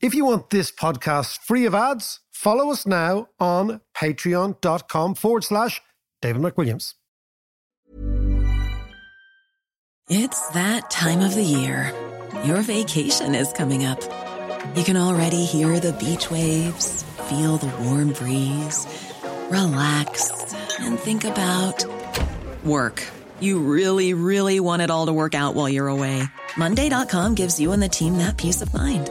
If you want this podcast free of ads, follow us now on patreon.com forward slash David McWilliams. It's that time of the year. Your vacation is coming up. You can already hear the beach waves, feel the warm breeze, relax, and think about work. You really, really want it all to work out while you're away. Monday.com gives you and the team that peace of mind.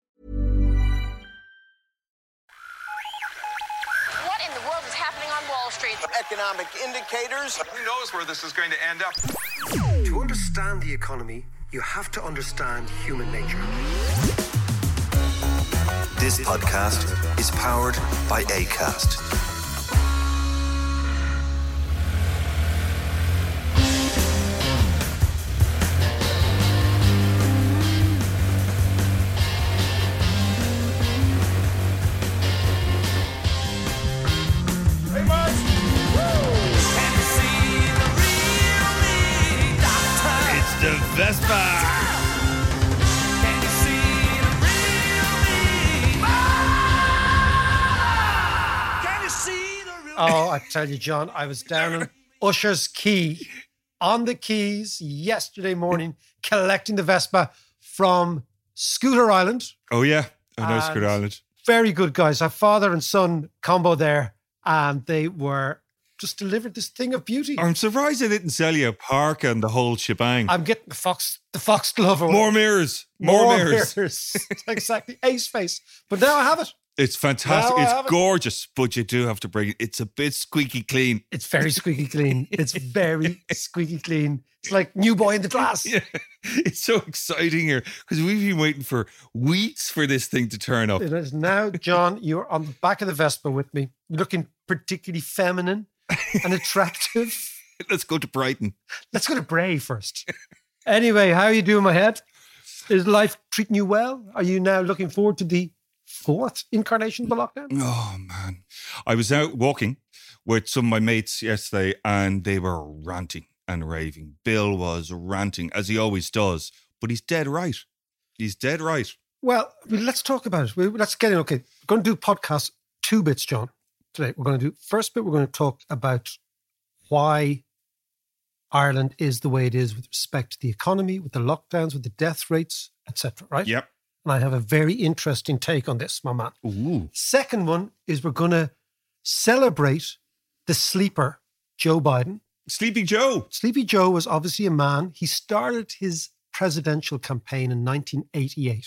Economic indicators. Who knows where this is going to end up? To understand the economy, you have to understand human nature. This podcast is powered by ACAST. I tell you, John, I was down in Usher's Quay on the Quays yesterday morning collecting the Vespa from Scooter Island. Oh yeah, I know And- Scooter Island. Very good guys. Our father and son combo there, and they were just delivered this thing of beauty. I'm surprised they didn't sell you a park and the whole shebang. I'm getting the fox, the fox glove. or- more mirrors, more, mirrors. mirrors. exactly, ace face. But now I have it. It's fantastic. Now I It's gorgeous, but you do have to bring it. It's a bit squeaky clean. It's very squeaky clean. It's very squeaky clean. It's like new boy in the glass. Yeah, it's so exciting here because we've been waiting for weeks for this thing to turn up. It is now, John. You're on the back of the Vespa with me, looking particularly feminine and attractive. Let's go to Brighton. Let's go to Bray first. Anyway, how are you doing, my head? Is life treating you well? Are you now looking forward to the fourth incarnation of the lockdown? Oh man, I was out walking with some of my mates yesterday, and they were ranting and raving. Bill was ranting as he always does, but he's dead right. He's dead right. Well, let's talk about it. Let's get in. Okay, we're going to do podcast two bits, John. Today we're going to do first bit. We're going to talk about why Ireland is the way it is with respect to the economy, with the lockdowns, with the death rates, etc. Right? Yep. And I have a very interesting take on this, my man. Ooh. Second one is we're going to celebrate the sleeper, Joe Biden. Sleepy Joe. Sleepy Joe was obviously a man. He started his presidential campaign in 1988.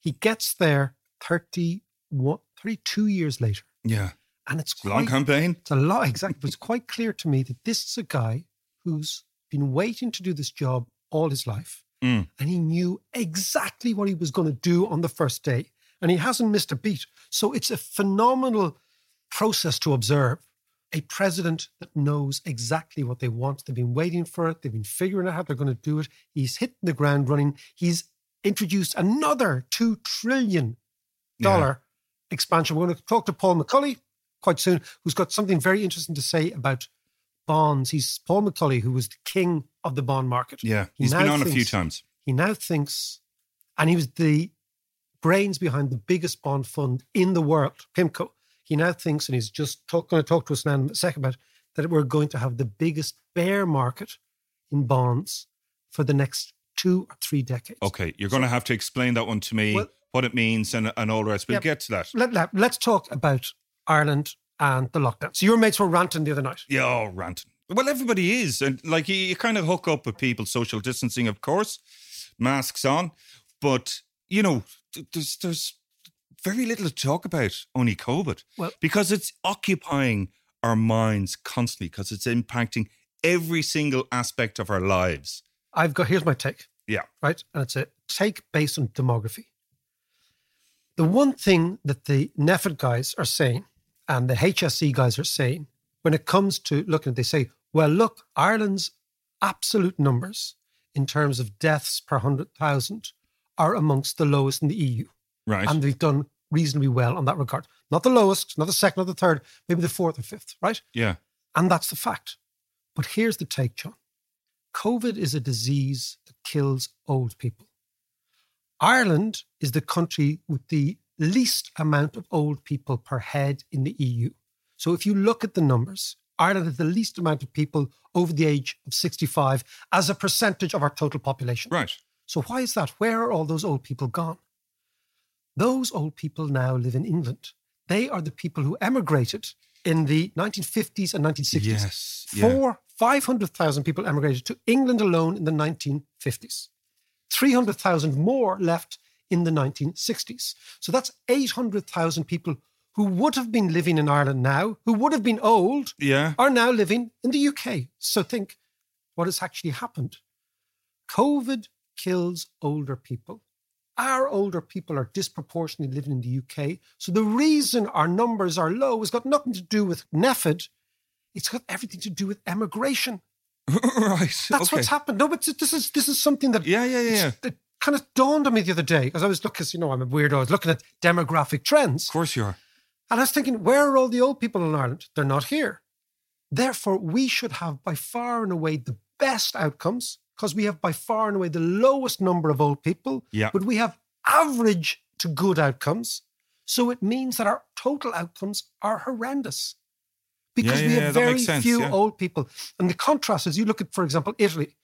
He gets there 31, 32 years later. Yeah. And it's It's a long campaign. It's a lot, exactly. But it's quite clear to me that this is a guy who's been waiting to do this job all his life. Mm. And he knew exactly what he was going to do on the first day. And he hasn't missed a beat. So it's a phenomenal process to observe. A president that knows exactly what they want. They've been waiting for it. They've been figuring out how they're going to do it. He's hitting the ground running. He's introduced another $2 trillion Yeah. expansion. We're going to talk to Paul McCulley quite soon, who's got something very interesting to say about bonds. He's Paul McCulley, who was the king of the bond market. Yeah. He He's been now on a few thinks- times. He now thinks, and he was the brains behind the biggest bond fund in the world, PIMCO. He now thinks, and he's just talk, going to talk to us now in a second about that we're going to have the biggest bear market in bonds for the next two or three decades. Okay, you're going to have to explain that one to me, Well- what it means, and, and all the rest. We'll Yep. get to that. Let, let, let's talk about Ireland and the lockdown. So your mates were ranting the other night. Yeah, oh, ranting. Well, everybody is. And like you, you kind of hook up with people, social distancing, of course, masks on. But, you know, there's, there's very little to talk about, only COVID. Well- because it's occupying our minds constantly, because it's impacting every single aspect of our lives. I've got here's my take. Yeah. right? And it's a take based on demography. The one thing that the NPHET guys are saying and the HSE guys are saying when it comes to looking at, they say, well, look, Ireland's absolute numbers in terms of deaths per 100,000 are amongst the lowest in the EU. Right. And they've done reasonably well on that regard. Not the lowest, not the second or the third, maybe the fourth or fifth, right? yeah. And that's the fact. But here's the take, John COVID is a disease that kills old people. Ireland is the country with the least amount of old people per head in the EU. So if you look at the numbers, Ireland has the least amount of people over the age of 65 as a percentage of our total population. Right. So why is that? Where are all those old people gone? Those old people now live in England. They are the people who emigrated in the 1950s and 1960s. Yes. Yeah. Four, 500,000 people emigrated to England alone in the 1950s. 300,000 more left in the 1960s. So that's 800,000 people who would have been living in Ireland now, who would have been old, Yeah. are now living in the UK. So think what has actually happened. COVID kills older people. Our older people are disproportionately living in the UK. So the reason our numbers are low has got nothing to do with NPHET. It's got everything to do with emigration. right. That's okay. what's happened. No, but this is this is something that Yeah, yeah, yeah. Kind of dawned on me the other day because I was looking, you know, I'm a weirdo. I was looking at demographic trends. Of course you are. And I was thinking, where are all the old people in Ireland? They're not here. Therefore, we should have by far and away the best outcomes because we have by far and away the lowest number of old people. Yeah. But we have average to good outcomes. So it means that our total outcomes are horrendous because Yeah, we yeah, have very sense, few old people. And the contrast is you look at, for example, Italy.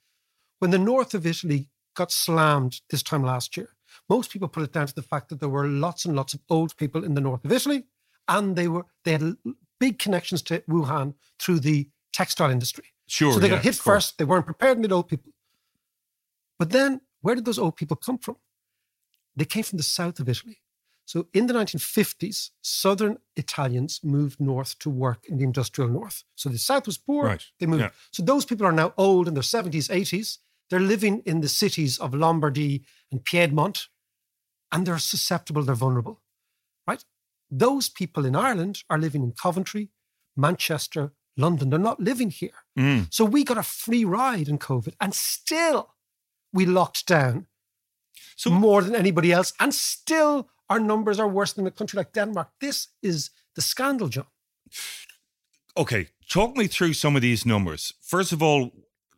When the north of Italy got slammed this time last year, most people put it down to the fact that there were lots and lots of old people in the north of Italy, and they were they had big connections to Wuhan through the textile industry. Sure. so they yeah, got hit first. They weren't prepared meet old people. But then, where did those old people come from? They came from the south of Italy. So in the 1950s, southern Italians moved north to work in the industrial north. So the south was poor. Right, They moved. yeah. So those people are now old in their 70s, 80s. They're living in the cities of Lombardy and Piedmont, and they're susceptible, they're vulnerable, right? Those people in Ireland are living in Coventry, Manchester, London. They're not living here. Mm. So we got a free ride in COVID, and still we locked down So more than anybody else, and still our numbers are worse than a country like Denmark. This is the scandal, John. okay, talk me through some of these numbers. First of all,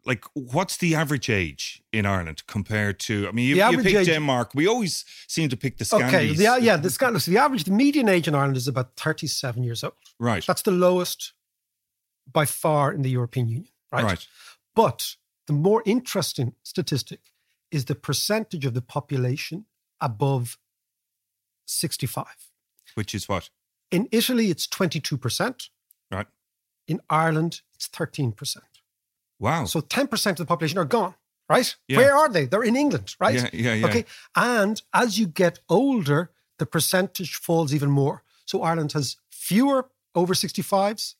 like what's the average age in Ireland compared to? I mean, you, you pick age- Denmark. We always seem to pick the Scandis. Okay, the, yeah, the scandal. So the average, the median age in Ireland is about 37 years old. right, That's the lowest by far in the European Union, right? right, But the more interesting statistic is the percentage of the population above 65. which is what, In Italy, it's 22%. right? In Ireland, it's 13%. Wow. So 10% of the population are gone, right? Yeah. Where are they? They're in England, right? Yeah, yeah, yeah. Okay. And as you get older, the percentage falls even more. So Ireland has fewer over 65s,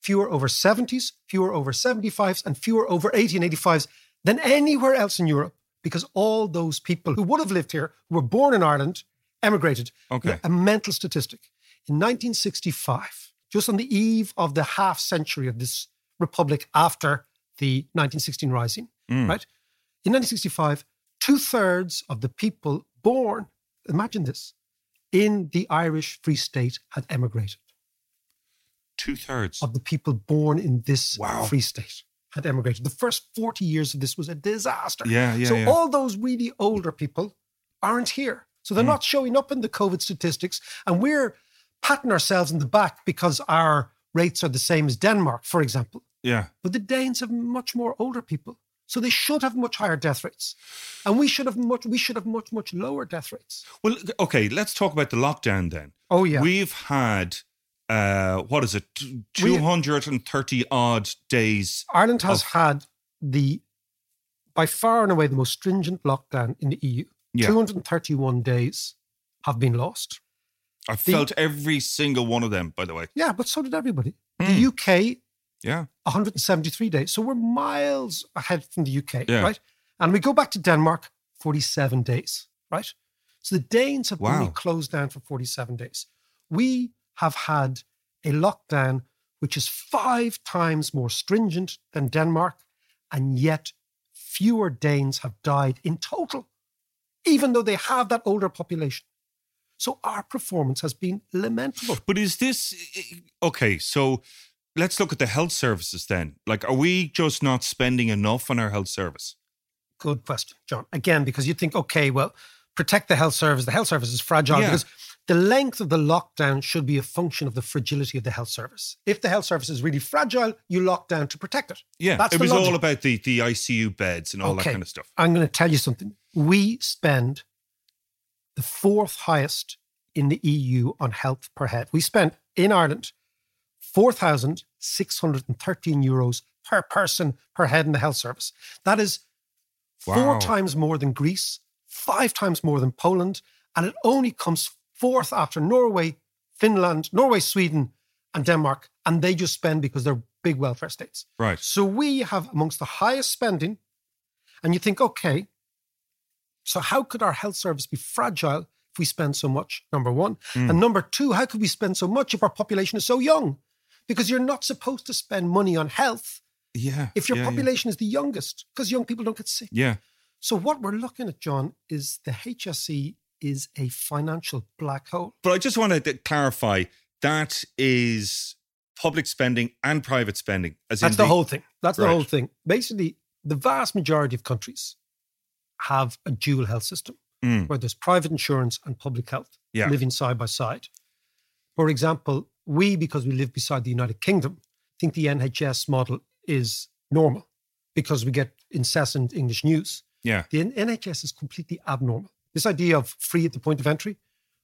fewer over 70s, fewer over 75s, and fewer over 80 and 85s than anywhere else in Europe because all those people who would have lived here, who were born in Ireland, emigrated. Okay. A mental statistic. In 1965, just on the eve of the half century of this republic after the 1916 Rising, Mm. right? In 1965, two thirds of the people born, imagine this, in the Irish Free State had emigrated. Two thirds. Of the people born in this Wow. Free State had emigrated. The first 40 years of this was a disaster. Yeah, yeah, So yeah. all those really older people aren't here. So they're not showing up in the COVID statistics. And we're patting ourselves in the back because our rates are the same as Denmark, for example. Yeah. But the Danes have much more older people. So they should have much higher death rates. And we should have much we should have much, much lower death rates. Well, okay. Let's talk about the lockdown then. Oh yeah. We've had uh what is it? Two hundred and thirty odd days. Ireland has of- had the by far and away the most stringent lockdown in the EU. Yeah. 231 days have been lost. I The- felt every single one of them, by the way. Yeah, but so did everybody. Hmm. The UK, Yeah. 173 days. So we're miles ahead from the UK, Yeah. right? And we go back to Denmark, 47 days, right? So the Danes have only Wow. closed down for 47 days. We have had a lockdown which is five times more stringent than Denmark, and yet fewer Danes have died in total, even though they have that older population. So our performance has been lamentable. But is this okay? So let's look at the health services then. Like, are we just not spending enough on our health service? Good question, John. Again, because you think, okay, well, protect the health service. The health service is fragile Yeah. because the length of the lockdown should be a function of the fragility of the health service. If the health service is really fragile, you lock down to protect it. Yeah, That's it was logic. all about the the ICU beds and all that kind of stuff. I'm going to tell you something. We spend the fourth highest in the EU on health per head. We spent in Ireland 4,613 euros per person per head in the health service. That is four times more than Greece, five times more than Poland, and it only comes fourth after Norway, Finland, Norway, Sweden, and Denmark. And they just spend because they're big welfare states. Right. So we have amongst the highest spending. And you think, okay, so how could our health service be fragile if we spend so much? Number one. Mm. And number two, how could we spend so much if our population is so young? Because you're not supposed to spend money on health Yeah. if your yeah, yeah. population is the youngest, because young people don't get sick. Yeah. So what we're looking at, John, is the HSE is a financial black hole. But I just wanted to clarify that is public spending and private spending. As That's in the, whole thing. That's the whole thing. Basically, the vast majority of countries have a dual health system Mm. where there's private insurance and public health Yeah. living side by side. For example, we, because we live beside the United Kingdom, think the NHS model is normal because we get incessant English news. Yeah. The NHS is completely abnormal. This idea of free at the point of entry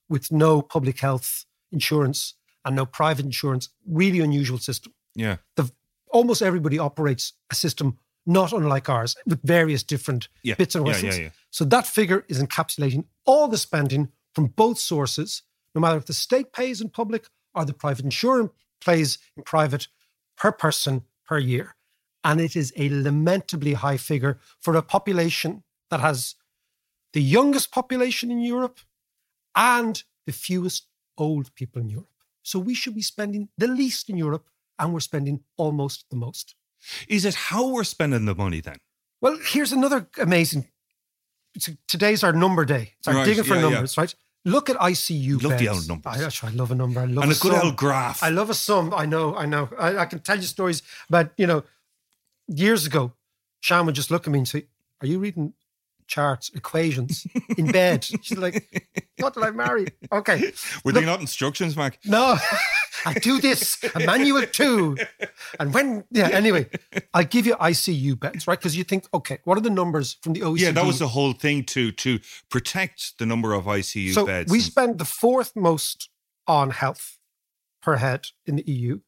with no public health insurance and no private insurance, really unusual system Yeah. the almost everybody operates a system not unlike ours with various different Yeah. bits and Yeah, whistles. yeah, yeah. So that figure is encapsulating all the spending from both sources, no matter if the state pays in public or the private insurance pays in private per person per year. And it is a lamentably high figure for a population that has the youngest population in Europe and the fewest old people in Europe. So we should be spending the least in Europe and we're spending almost the most. Is it how we're spending the money then? Well, here's another amazing. Today's our number day. It's our Right, digging for yeah, yeah. numbers, right? Look at ICU Love the old numbers. I, actually, I love a number. I love And a good sum. old graph. I love a sum. I know. I know. I, I can tell you stories about you know years ago. Shan would just look at me and say, "Are you reading charts, equations in bed?" She's like, "What did I marry?" Okay. Were they not instructions, Mac? No, I do this, a manual too. And when, yeah, anyway, I give you ICU beds, right? Because you think, okay, what are the numbers from the OECD? Yeah, that was the whole thing to to protect the number of ICU so beds. we and- spend the fourth most on health per head in the EU.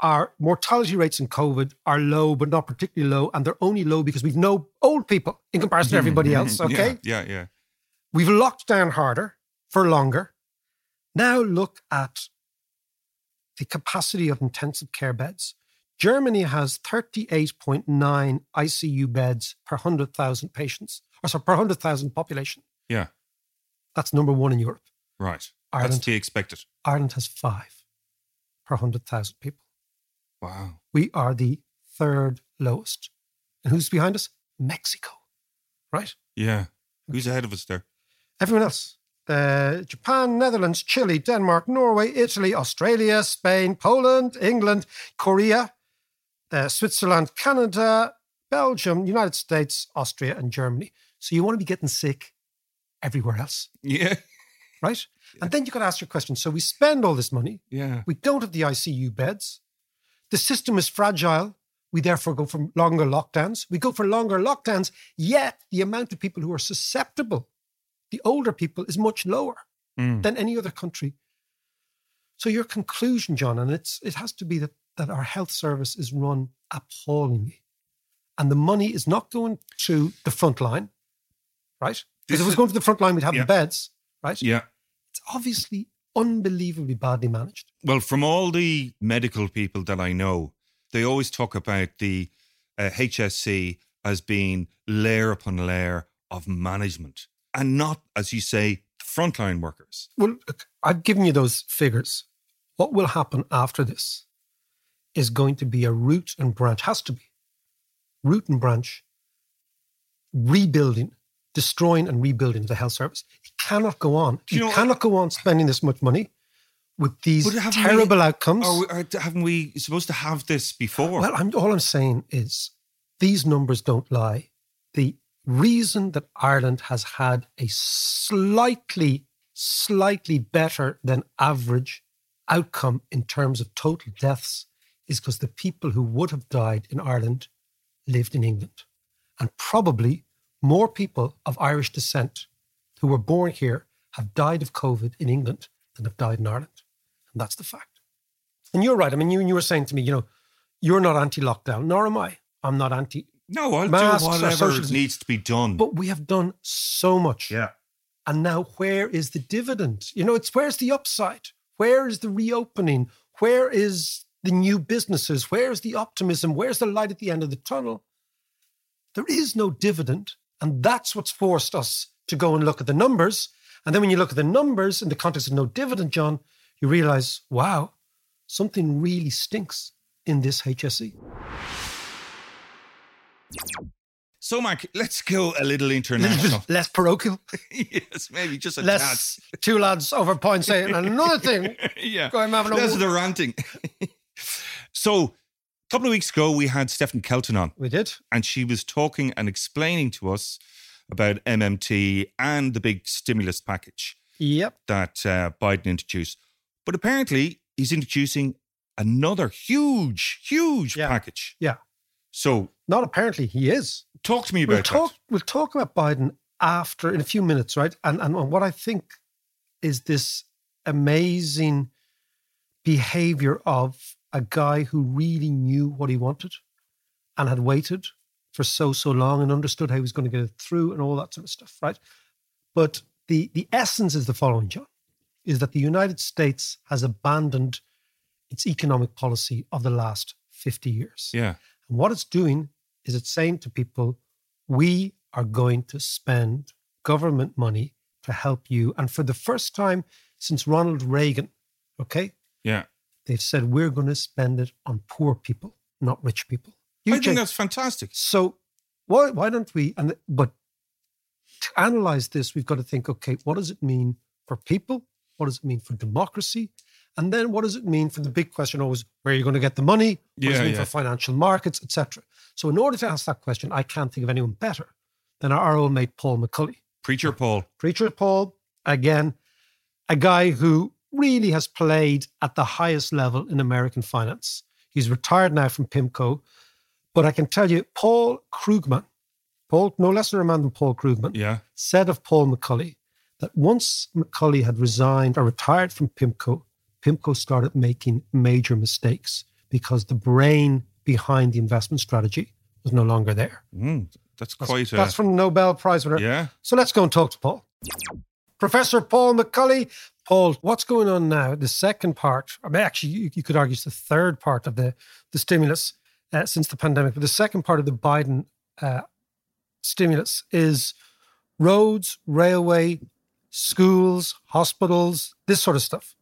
Our mortality rates in COVID are low, but not particularly low. And they're only low because we've no old people in comparison to everybody else. Okay. Mm-hmm. Yeah, yeah, yeah. We've locked down harder for longer. Now look at the capacity of intensive care beds. Germany has 38.9 ICU beds per 100,000 patients, or sorry, per 100,000 population. Yeah. That's number one in Europe. Right. Ireland. That's to be expected. Ireland has five per 100,000 people. Wow. We are the third lowest. And who's behind us? Mexico, right? Yeah. Who's ahead of us there? Everyone else. Uh, Japan, Netherlands, Chile, Denmark, Norway, Italy, Australia, Spain, Poland, England, Korea, uh, Switzerland, Canada, Belgium, United States, Austria, and Germany. So you want to be getting sick everywhere else, Yeah. right? And then you got to ask your question. So we spend all this money. Yeah. We don't have the ICU beds. The system is fragile. We therefore go for longer lockdowns. We go for longer lockdowns, yet the amount of people who are susceptible, the older people, is much lower Mm. than any other country. So your conclusion, John, and it's it has to be that, that our health service is run appallingly. And the money is not going to the front line, right? Because if it was going to the front line, we'd have Yeah. the beds, right? Yeah. It's obviously unbelievably badly managed. Well, from all the medical people that I know, they always talk about the uh, HSE as being layer upon layer of management and not, as you say, frontline workers. Well, I've given you those figures. What will happen after this is going to be a root and branch, has to be root and branch rebuilding, destroying and rebuilding the health service. It cannot go on. Do you You, know- cannot go on spending this much money with these terrible we- outcomes. Are we, are, haven't we supposed to have this before? Well, I'm, all I'm saying is these numbers don't lie. The reason that Ireland has had a slightly, slightly better than average outcome in terms of total deaths is because the people who would have died in Ireland lived in England. And probably more people of Irish descent who were born here have died of COVID in England than have died in Ireland. And that's the fact. And you're right. I mean, you, you were saying to me, you know, you're not anti lockdown, nor am I. I'm not anti. no, I'll masks do whatever needs to be done. But we have done so much. yeah. And now, where is the dividend? You know, it's where's the upside? Where is the reopening? Where is the new businesses? Where's the optimism? Where's the light at the end of the tunnel? There is no dividend. And that's what's forced us to go and look at the numbers. And then when you look at the numbers in the context of no dividend, John, you realize, wow, something really stinks in this HSE. So, Mark, let's go a little international. less parochial, yes, maybe just a less two lads over a point saying another thing. yeah. Go, I'm having a That's the ranting. so, a couple of weeks ago, we had Stephanie Kelton on, We did. and she was talking and explaining to us about MMT and the big stimulus package Yep. that uh, Biden introduced. But apparently, he's introducing another huge, huge Yeah. package. Yeah. So, Not apparently, he is. talk to me We'll about talk. that. We'll talk about Biden after in a few minutes, right? And and what I think is this amazing behavior of a guy who really knew what he wanted and had waited for so so long and understood how he was going to get it through and all that sort of stuff, right? But the the essence is the following, John, is that the United States has abandoned its economic policy of the last 50 years. Yeah. And what it's doing is it's saying to people, we are going to spend government money to help you. And for the first time since Ronald Reagan, okay, Yeah. They've said we're going to spend it on poor people, not rich people. I change- think that's fantastic. so why why don't we and but to analyze this, we've got to think, okay, what does it mean for people? What does it mean for democracy? And then what does it mean for the big question always, where are you going to get the money? What does it mean yeah. for financial markets, etc.? So in order to ask that question, I can't think of anyone better than our old mate Paul McCulley. Preacher Paul. Preacher Paul, again, a guy who really has played at the highest level in American finance. He's retired now from PIMCO, but I can tell you, Paul Krugman, Paul, no less a man than Paul Krugman, Yeah. said of Paul McCulley that once McCulley had resigned or retired from PIMCO, PIMCO started making major mistakes because the brain behind the investment strategy was no longer there. Mm, that's That's, quite a. that's from the Nobel Prize winner. yeah. So let's go and talk to Paul. Professor Paul McCulley. Paul, what's going on now? The second part, I mean, actually, you, you could argue it's the third part of the, the stimulus uh, since the pandemic, but the second part of the Biden uh, stimulus is roads, railway, schools, hospitals, this sort of stuff.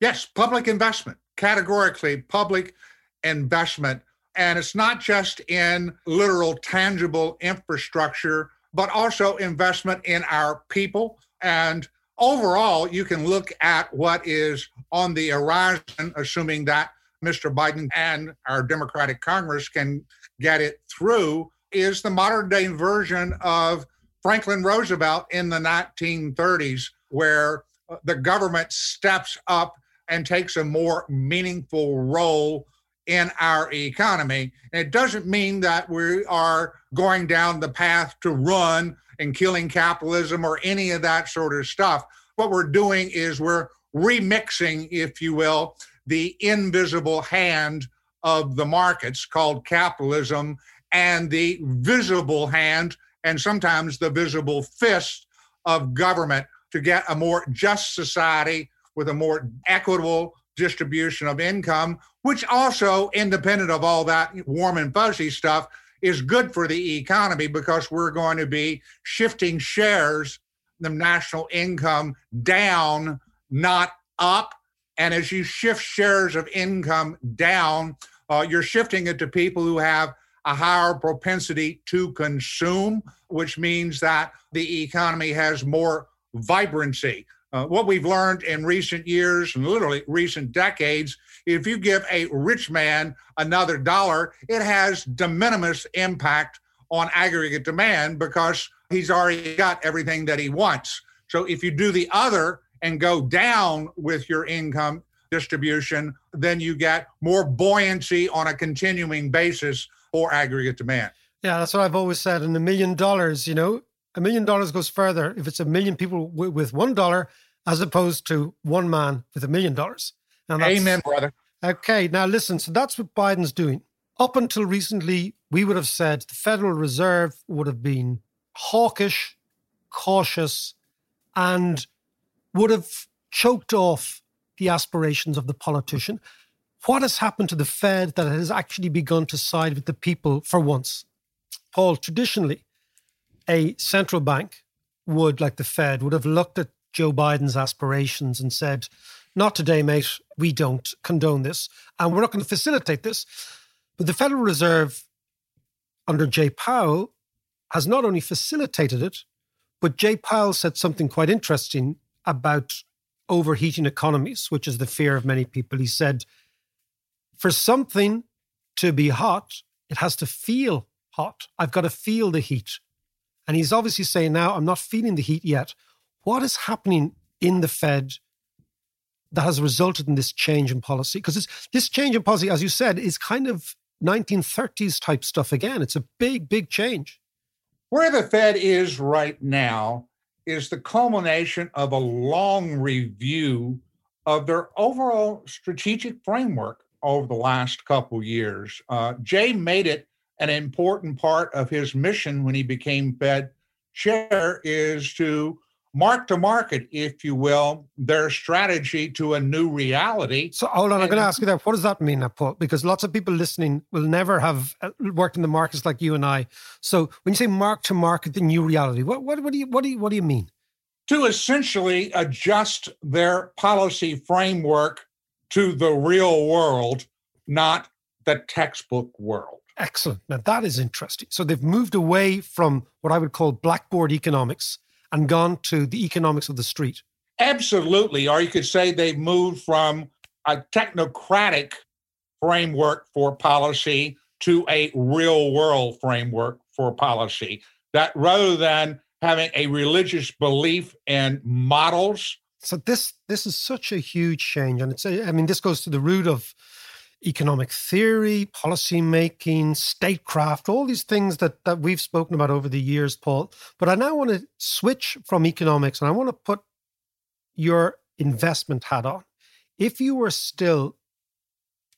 Yes, public investment, categorically public investment. And it's not just in literal, tangible infrastructure, but also investment in our people. And overall, you can look at what is on the horizon, assuming that Mr. Biden and our Democratic Congress can get it through, is the modern day version of Franklin Roosevelt in the 1930s, where uh, the government steps up and takes a more meaningful role in our economy. And it doesn't mean that we are going down the path to run and killing capitalism or any of that sort of stuff. What we're doing is we're remixing, if you will, the invisible hand of the markets called capitalism and the visible hand and sometimes the visible fist of government to get a more just society with a more equitable distribution of income, which also, independent of all that warm and fuzzy stuff, is good for the economy because we're going to be shifting shares, the national income down, not up. And as you shift shares of income down, uh, you're shifting it to people who have a higher propensity to consume, which means that the economy has more vibrancy. Uh, what we've learned in recent years and literally recent decades, if you give a rich man another dollar, it has de minimis impact on aggregate demand because he's already got everything that he wants. So if you do the other and go down with your income distribution, then you get more buoyancy on a continuing basis for aggregate demand. Yeah, that's what I've always said. And a million dollars, you know, a million dollars goes further if it's a million people w- with one dollar as opposed to one man with a million dollars. Amen, brother. Okay, now listen. So that's what Biden's doing. Up until recently, we would have said the Federal Reserve would have been hawkish, cautious, and would have choked off the aspirations of the politician what has happened to the Fed that has actually begun to side with the people for once? Paul, traditionally, a central bank would, like the Fed, would have looked at Joe Biden's aspirations and said, not today, mate. We don't condone this. And we're not going to facilitate this. But the Federal Reserve, under Jay Powell, has not only facilitated it, but Jay Powell said something quite interesting about overheating economies, which is the fear of many people. He said, for something to be hot, it has to feel hot. I've got to feel the heat. And he's obviously saying now, I'm not feeling the heat yet. What is happening in the Fed that has resulted in this change in policy? Because this change in policy, as you said, is kind of 1930s type stuff again. It's a big, big change. Where the Fed is right now is the culmination of a long review of their overall strategic framework over the last couple years. Uh, Jay made it an important part of his mission when he became Fed chair is to mark to market, if you will, their strategy to a new reality. So hold on, I'm going to ask you that. What does that mean, Paul? Because lots of people listening will never have uh, worked in the markets like you and I. So when you say mark to market the new reality, what what, what do you what do you what do you mean? To essentially adjust their policy framework to the real world, not the textbook world. Excellent. Now that is interesting. So they've moved away from what I would call blackboard economics and gone to the economics of the street. Absolutely. Or you could say they've moved from a technocratic framework for policy to a real world framework for policy. That rather than having a religious belief in models so this this is such a huge change, and it's a, I mean this goes to the root of economic theory, policy making, statecraft, all these things that that we've spoken about over the years, Paul. But I now want to switch from economics, and I want to put your investment hat on. If you were still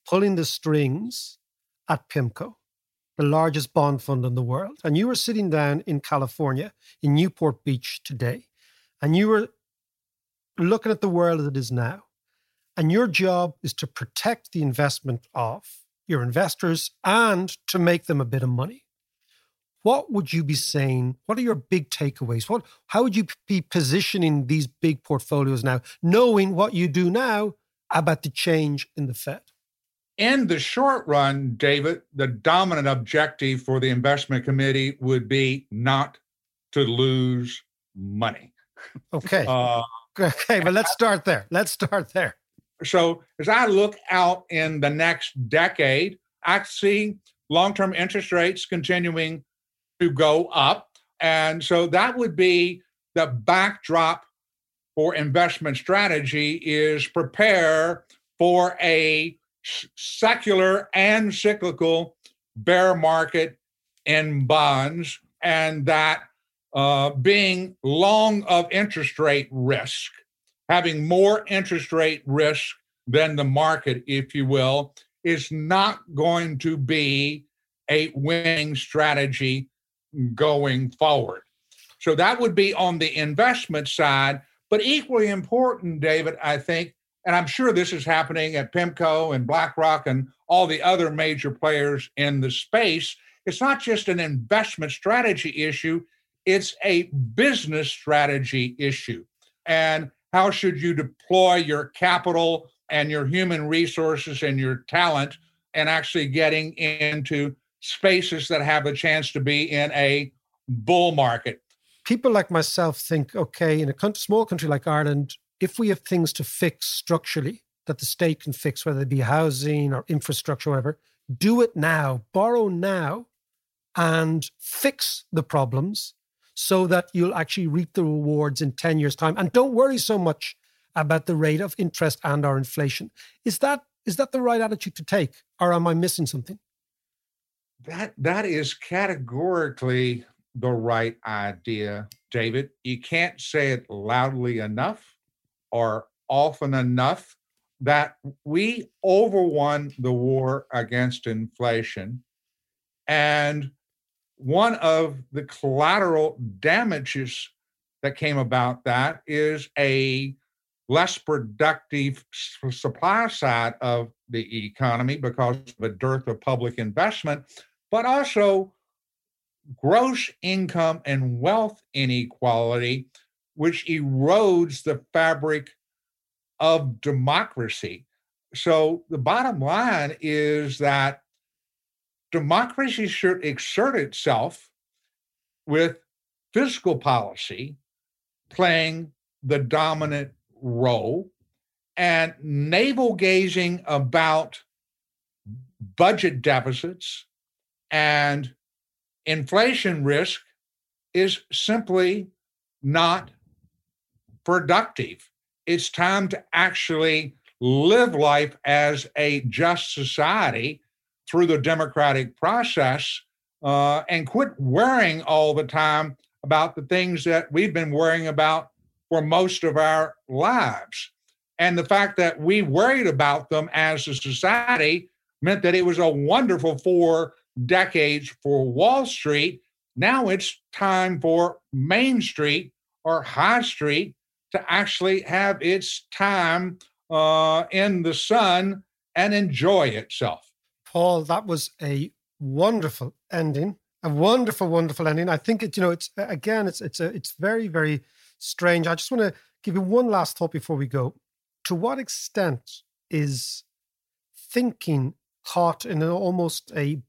pulling the strings at PIMCO, the largest bond fund in the world, and you were sitting down in California, in Newport Beach today, and you were looking at the world as it is now, and your job is to protect the investment of your investors and to make them a bit of money. What would you be saying? What are your big takeaways? What, how would you be positioning these big portfolios now, knowing what you do now about the change in the Fed? In the short run, David, the dominant objective for the investment committee would be not to lose money. Okay. Uh, Okay, but let's start there. Let's start there. So, as I look out in the next decade, I see long term interest rates continuing to go up. And so that would be the backdrop for investment strategy is prepare for a secular and cyclical bear market in bonds and that uh, being long of interest rate risk, having more interest rate risk than the market, if you will, is not going to be a winning strategy going forward. So that would be on the investment side. But equally important, David, I think, and I'm sure this is happening at PIMCO and BlackRock and all the other major players in the space. It's not just an investment strategy issue, it's a business strategy issue. And how should you deploy your capital and your human resources and your talent and actually getting into spaces that have a chance to be in a bull market? People like myself think okay, in a small country like Ireland, if we have things to fix structurally that the state can fix, whether it be housing or infrastructure, or whatever, do it now, borrow now, and fix the problems so that you'll actually reap the rewards in 10 years' time. And don't worry so much about the rate of interest and our inflation. Is that is that the right attitude to take? Or am I missing something? That that is categorically the right idea, David. You can't say it loudly enough or often enough that we overwon the war against inflation. And one of the collateral damages that came about that is a less productive supply side of the economy because of a dearth of public investment, but also gross income and wealth inequality which erodes the fabric of democracy. So the bottom line is that democracy should exert itself with fiscal policy playing the dominant role and navel gazing about budget deficits and inflation risk is simply not productive. It's time to actually live life as a just society through the democratic process uh, and quit worrying all the time about the things that we've been worrying about for most of our lives. And the fact that we worried about them as a society meant that it was a wonderful four decades for Wall Street. Now it's time for Main Street or High Street to actually have its time uh, in the sun and enjoy itself. Paul, that was a wonderful ending. A wonderful, wonderful ending. I think it, you know, it's again, it's it's a it's very, very strange. I just want to give you one last thought before we go. To what extent is thinking caught in an almost a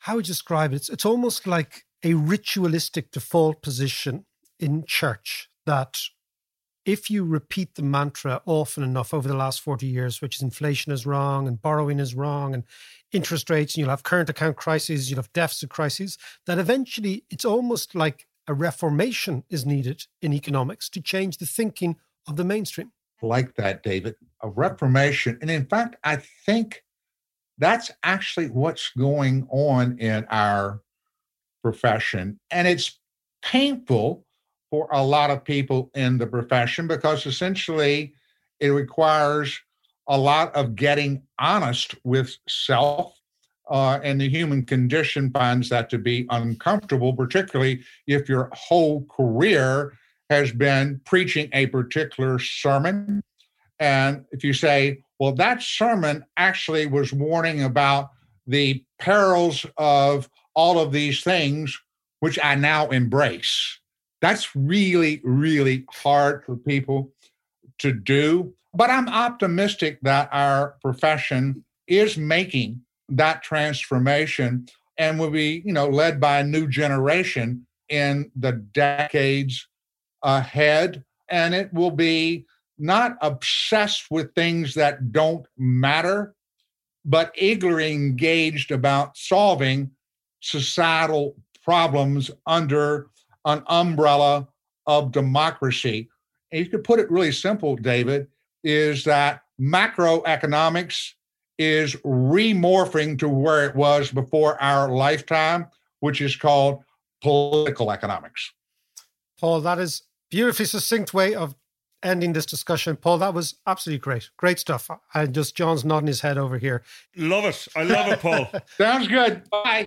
how would you describe it? It's, it's almost like a ritualistic default position in church that if you repeat the mantra often enough over the last 40 years, which is inflation is wrong and borrowing is wrong and interest rates, and you'll have current account crises, you'll have deficit crises, that eventually it's almost like a reformation is needed in economics to change the thinking of the mainstream. Like that, David, a reformation. And in fact, I think that's actually what's going on in our profession. And it's painful for a lot of people in the profession because essentially it requires a lot of getting honest with self. Uh, and the human condition finds that to be uncomfortable, particularly if your whole career has been preaching a particular sermon. And if you say, well, that sermon actually was warning about the perils of all of these things, which I now embrace. That's really, really hard for people to do. But I'm optimistic that our profession is making that transformation and will be, you know, led by a new generation in the decades ahead. And it will be not obsessed with things that don't matter, but eagerly engaged about solving societal problems under an umbrella of democracy. And you could put it really simple, David, is that macroeconomics is remorphing to where it was before our lifetime, which is called political economics. Paul, that is beautifully succinct way of ending this discussion. Paul, that was absolutely great. Great stuff. And just John's nodding his head over here. Love it. I love it, Paul. Sounds good. Bye.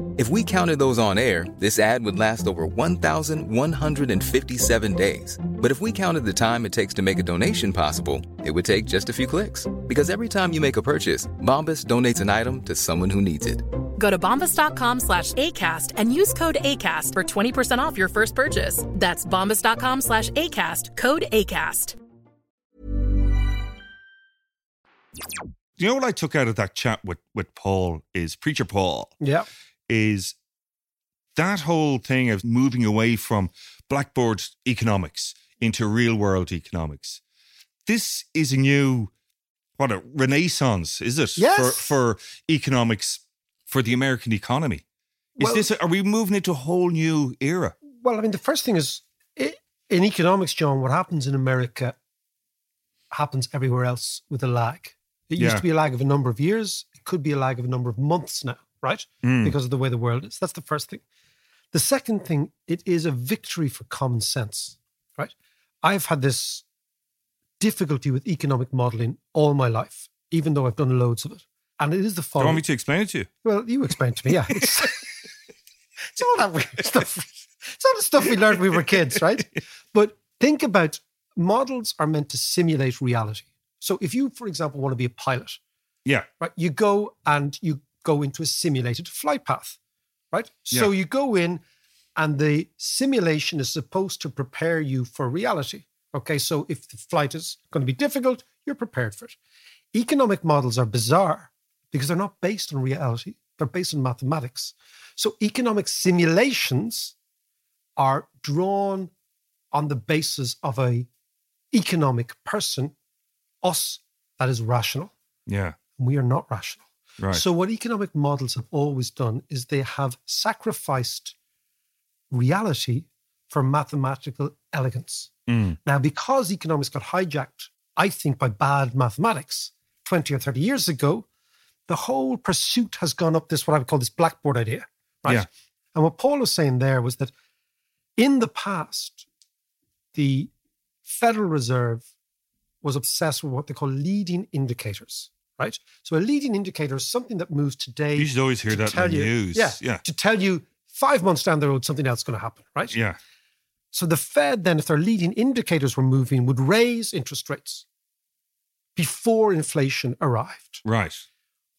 If we counted those on air, this ad would last over 1,157 days. But if we counted the time it takes to make a donation possible, it would take just a few clicks. Because every time you make a purchase, Bombas donates an item to someone who needs it. Go to bombas.com slash ACAST and use code ACAST for 20% off your first purchase. That's bombas.com slash ACAST, code ACAST. You know what I took out of that chat with, with Paul is Preacher Paul. Yeah. Is that whole thing of moving away from blackboard economics into real world economics. This is a new what a renaissance, is it? Yes. For for economics for the American economy. Is Well- this are we moving into a whole new era? Well, I mean, the first thing is in economics, John, what happens in America happens everywhere else with a lag. It used Yeah. to be a lag of a number of years. It could be a lag of a number of months now, right? Mm. Because of the way the world is. That's the first thing. The second thing, it is a victory for common sense, right? I've had this difficulty with economic modeling all my life, even though I've done loads of it. And it is the Do you want me to explain it to you? Well, you explain to me, yeah. It's, it's all that weird stuff. It's all the stuff we learned when we were kids, right? But think about models are meant to simulate reality. So if you, for example, want to be a pilot, Yeah. right, you go and you go into a simulated flight path, right? So you go in and the simulation is supposed to prepare you for reality. Okay, so if the flight is going to be difficult, you're prepared for it. Economic models are bizarre because they're not based on reality, they're based on mathematics. So economic simulations are drawn on the basis of a economic person, us, that is rational. Yeah. We are not rational. Right. So, what economic models have always done is they have sacrificed reality for mathematical elegance. Mm. Now, because economics got hijacked, I think, by bad mathematics 20 or 30 years ago, the whole pursuit has gone up this, what I would call this blackboard idea. Right. Yeah. And what Paul was saying there was that in the past, the Federal Reserve was obsessed with what they call leading indicators, right? So a leading indicator is something that moves today. You should always hear that in tell the you, news. Yeah, Yeah. to tell you five months down the road something else is going to happen, right? Yeah. So the Fed then, if their leading indicators were moving, would raise interest rates before inflation arrived. Right.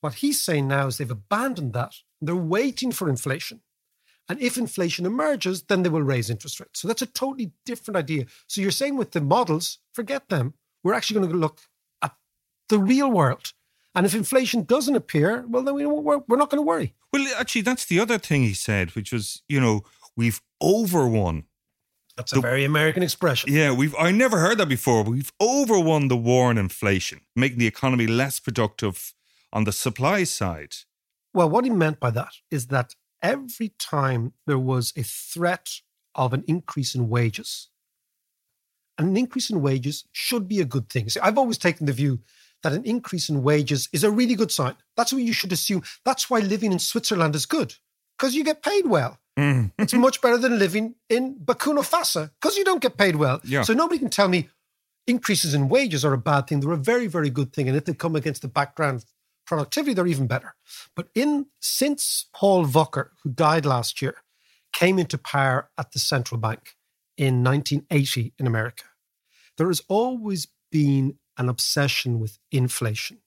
What he's saying now is they've abandoned that. They're waiting for inflation. And if inflation emerges, then they will raise interest rates. So that's a totally different idea. So you're saying with the models, forget them. We're actually going to look at the real world. And if inflation doesn't appear, well, then we, we're, we're not going to worry. Well, actually, that's the other thing he said, which was, you know, we've overwon. That's a very American expression. Yeah, we've. I never heard that before. We've overwon the war on inflation, making the economy less productive on the supply side. Well, what he meant by that is that every time there was a threat of an increase in wages, an increase in wages should be a good thing. See, I've always taken the view that an increase in wages is a really good sign. That's what you should assume. That's why living in Switzerland is good, because you get paid well. Mm. It's much better than living in Burkina Faso, because you don't get paid well. Yeah. So nobody can tell me increases in wages are a bad thing. They're a very, very good thing. And if they come against the background productivity, they're even better. But in since Paul Volcker, who died last year, came into power at the central bank, in 1980 in America, there has always been an obsession with inflation.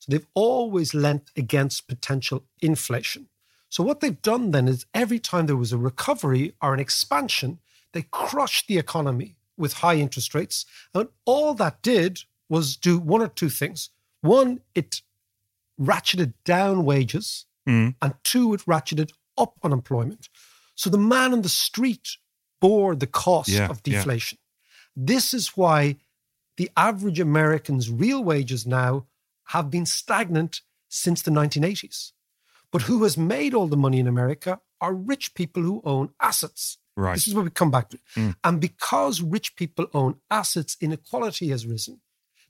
So they've always lent against potential inflation. So what they've done then is every time there was a recovery or an expansion, they crushed the economy with high interest rates. And all that did was do one or two things. One, it ratcheted down wages, Mm. and two, it ratcheted up unemployment. So the man on the street bore the cost Yeah, of yeah. deflation. This is why the average American's real wages now have been stagnant since the 1980s. But who has made all the money in America are rich people who own assets. Right. This is what we come back to. Mm. And because rich people own assets, inequality has risen.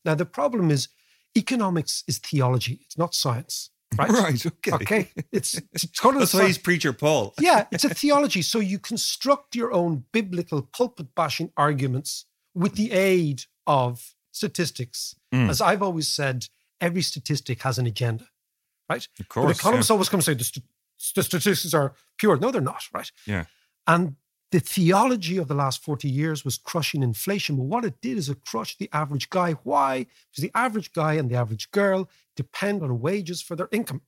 Now, the problem is economics is theology, it's not science. Right. Right, okay. Okay. It's, it's total That's why he's preacher Paul. yeah, it's a theology. So you construct your own biblical pulpit bashing arguments with the aid of statistics. Mm. As I've always said, every statistic has an agenda, right? Of But course, economists yeah. always come and say the, st- the statistics are pure. No, they're not, right? Yeah. And the theology of the last 40 years was crushing inflation. But what it did is it crushed the average guy. Why? Because the average guy and the average girl depend on wages for their income.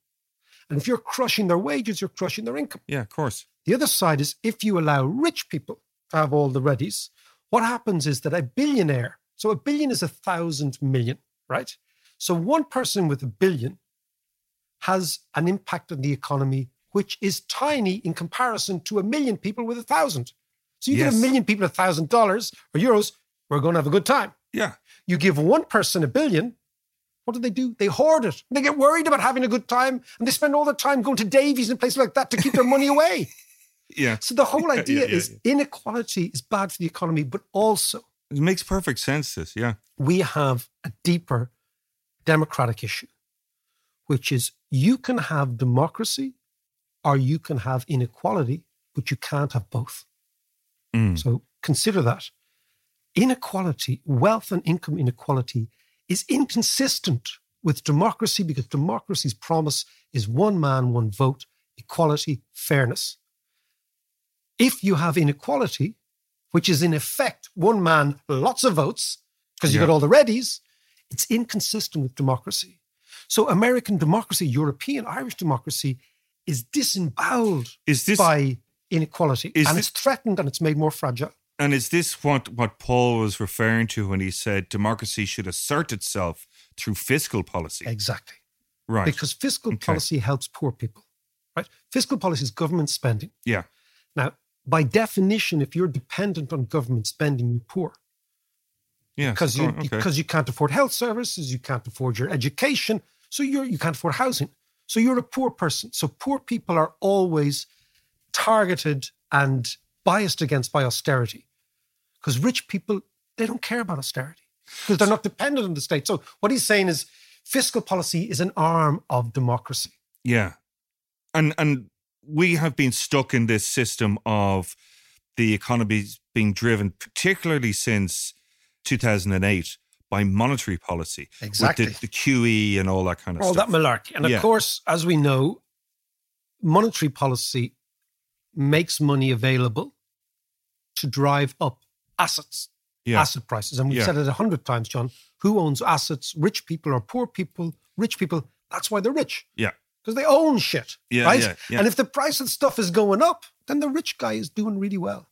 And if you're crushing their wages, you're crushing their income. Yeah, of course. The other side is if you allow rich people to have all the readies, what happens is that a billionaire, so a billion is a thousand million, right? So one person with a billion has an impact on the economy which is tiny in comparison to a million people with a thousand. So you Yes. give a million people a thousand dollars or euros, we're going to have a good time. Yeah. You give one person a billion, what do they do? They hoard it. They get worried about having a good time and they spend all their time going to Davos and places like that to keep their money away. Yeah. So the whole idea yeah, yeah, is inequality is bad for the economy, but also It makes perfect sense, this. Yeah. we have a deeper democratic issue, which is you can have democracy or you can have inequality, but you can't have both. Mm. So consider that. Inequality, wealth and income inequality, is inconsistent with democracy because democracy's promise is one man, one vote, equality, fairness. If you have inequality, which is in effect one man, lots of votes, because you Yeah. got all the readies, it's inconsistent with democracy. So American democracy, European, Irish democracy is disemboweled Is this- by inequality. And thi- it's threatened and it's made more fragile. And is this what, what Paul was referring to when he said democracy should assert itself through fiscal policy? Exactly. Right. Because fiscal Okay. policy helps poor people, right? Fiscal policy is government spending. Yeah. Now, by definition, if you're dependent on government spending, you're poor. Yeah. because you okay. because you can't afford health services, you can't afford your education, so you're you can't afford housing. So you're a poor person. So poor people are always targeted and biased against by austerity. Because rich people, they don't care about austerity because they're not dependent on the state. So what he's saying is fiscal policy is an arm of democracy. Yeah. And and we have been stuck in this system of the economy being driven, particularly since 2008, by monetary policy. Exactly. With the, the QE and all that kind of all stuff. that malarkey. And of course, as we know, monetary policy makes money available to drive up assets, Yeah. asset prices. And we've Yeah. said it a hundred times, John. Who owns assets? Rich people or poor people? Rich people. That's why they're rich Yeah. Because they own shit, Yeah, right? yeah, yeah. And if the price of stuff is going up, then the rich guy is doing really well.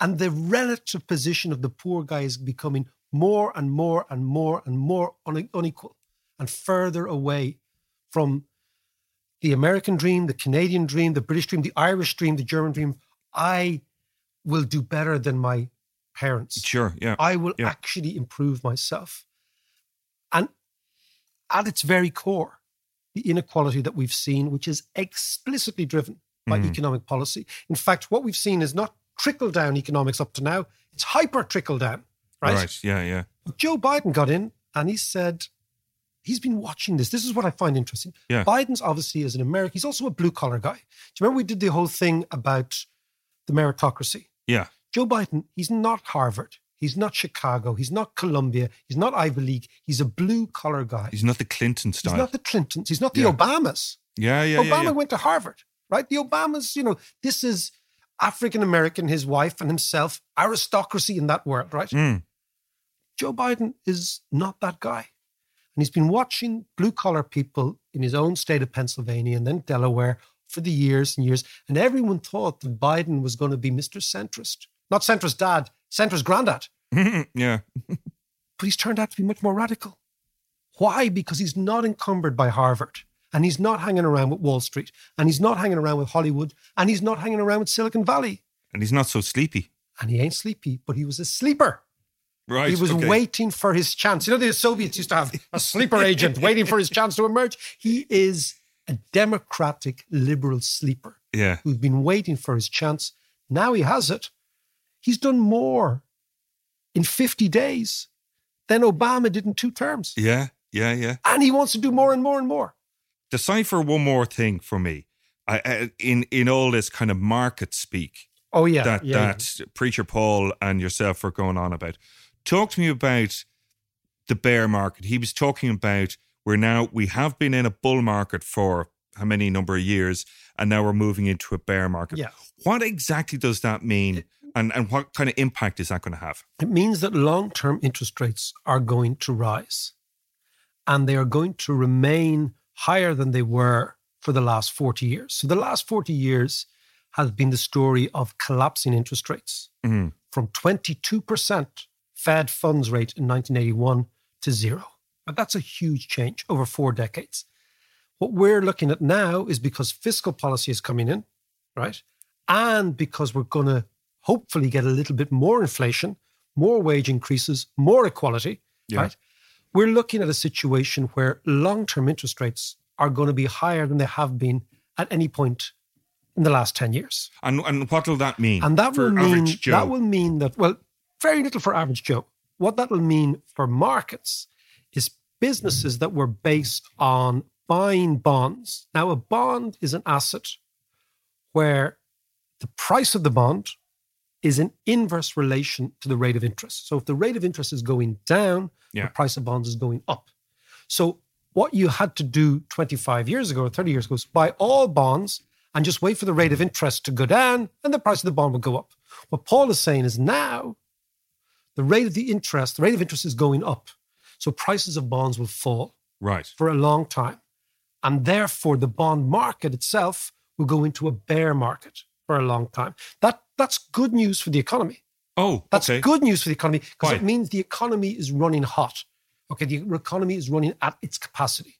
And the relative position of the poor guy is becoming more and more and more and more unequal and further away from the American dream, the Canadian dream, the British dream, the Irish dream, the German dream. I will do better than my parents. Sure. Yeah. I will actually improve myself. And at its very core, the inequality that we've seen, which is explicitly driven by Mhm. economic policy. In fact, what we've seen is not trickle down economics up to now, it's hyper trickle down, right? Yeah. Yeah. But Joe Biden got in and he said, he's been watching this. This is what I find interesting. Yeah. Biden's obviously as an American, he's also a blue collar guy. Do you remember we did the whole thing about the meritocracy? Yeah. Joe Biden, he's not Harvard. He's not Chicago. He's not Columbia. He's not Ivy League. He's a blue collar guy. He's not the Clinton style. He's not the Clintons. He's not the Yeah. Obamas. yeah. Yeah. Obama yeah, yeah. went to Harvard, right? The Obamas, you know, this is African American, his wife, and himself, aristocracy in that world, right? Mm. Joe Biden is not that guy. And he's been watching blue collar people in his own state of Pennsylvania and then Delaware for the years and years. And everyone thought that Biden was going to be Mr. Centrist. Not centrist dad, centrist granddad. yeah. But he's turned out to be much more radical. Why? Because he's not encumbered by Harvard and he's not hanging around with Wall Street and he's not hanging around with Hollywood and he's not hanging around with Silicon Valley. And he's not so sleepy. And he ain't sleepy, but he was a sleeper. Right. He was okay. waiting for his chance. You know, the Soviets used to have a sleeper agent waiting for his chance to emerge. He is a democratic liberal sleeper Yeah. who's been waiting for his chance. Now he has it. He's done more in 50 days than Obama did in two terms. Yeah. Yeah. Yeah. And he wants to do more and more and more. Decipher one more thing for me. I, I, in in all this kind of market speak Oh, yeah. that yeah, that preacher Paul and yourself are going on about. Talk to me about the bear market. He was talking about we're now we have been in a bull market for how many number of years, and now we're moving into a bear market. Yeah. What exactly does that mean, and and what kind of impact is that going to have? It means that long term interest rates are going to rise and they are going to remain higher than they were for the last 40 years. So, the last 40 years has been the story of collapsing interest rates Mhm. from 22% Fed funds rate in 1981 to zero. But that's a huge change over four decades. What we're looking at now is because fiscal policy is coming in, right? And because we're going to hopefully get a little bit more inflation, more wage increases, more equality, Yeah. right? We're looking at a situation where long term interest rates are going to be higher than they have been at any point in the last 10 years. And and what will that mean? And that for will mean average Joe? that will mean that well, very little for average Joe. What that will mean for markets is businesses that were based on buying bonds. Now, a bond is an asset where the price of the bond is an inverse relation to the rate of interest. So if the rate of interest is going down, Yeah. the price of bonds is going up. So what you had to do 25 years ago or 30 years ago is buy all bonds and just wait for the rate of interest to go down and the price of the bond would go up. What Paul is saying is now the rate of the interest, the rate of interest is going up. So prices of bonds will fall right. for a long time. And therefore, the bond market itself will go into a bear market for a long time. That, that's good news for the economy. Oh, That's okay. good news for the economy because it means the economy is running hot. Okay, the economy is running at its capacity.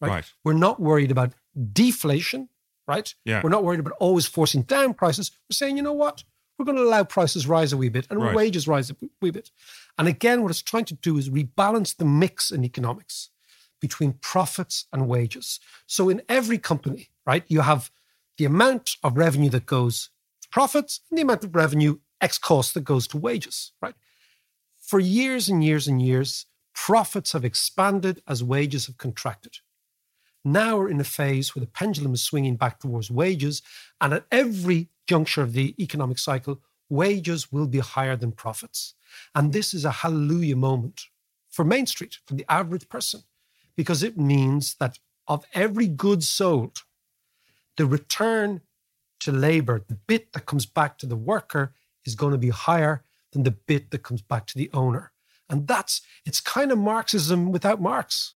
Right? Right. We're not worried about deflation, right? Yeah. We're not worried about always forcing down prices. We're saying, you know what? We're going to allow prices rise a wee bit and Right. wages rise a wee bit. And again, what it's trying to do is rebalance the mix in economics between profits and wages. So in every company, right, you have the amount of revenue that goes profits and the amount of revenue ex cost that goes to wages, right? For years and years and years, profits have expanded as wages have contracted. Now we're in a phase where the pendulum is swinging back towards wages, and at every juncture of the economic cycle, wages will be higher than profits. And this is a hallelujah moment for Main Street, for the average person, because it means that of every good sold, the return to labor, the bit that comes back to the worker, is going to be higher than the bit that comes back to the owner. And that's, it's kind of Marxism without Marx.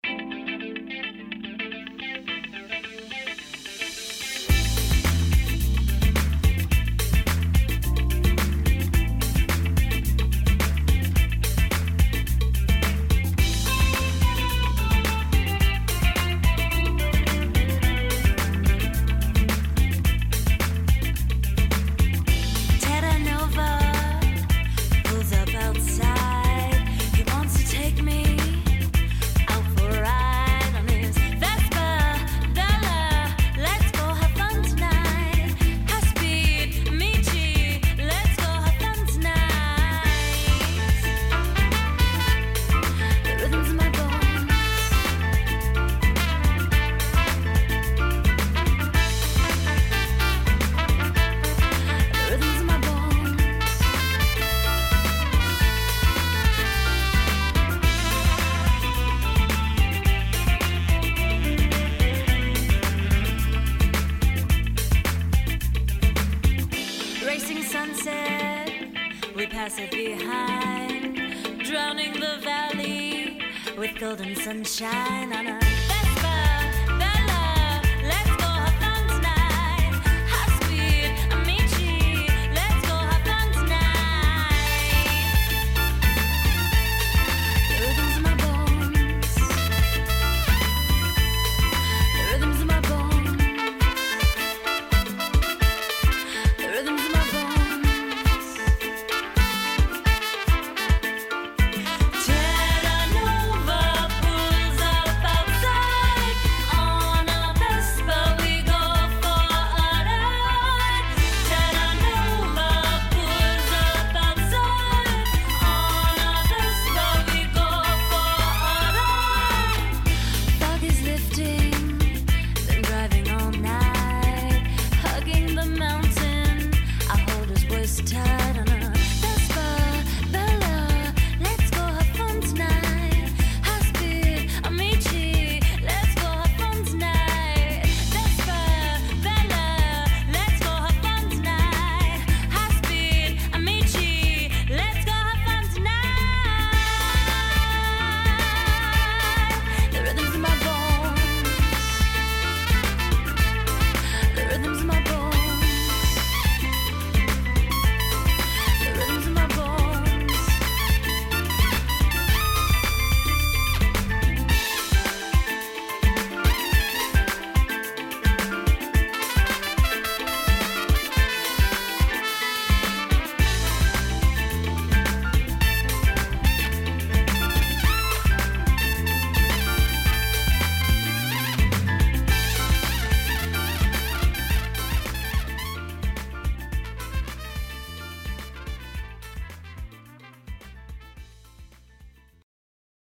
Behind,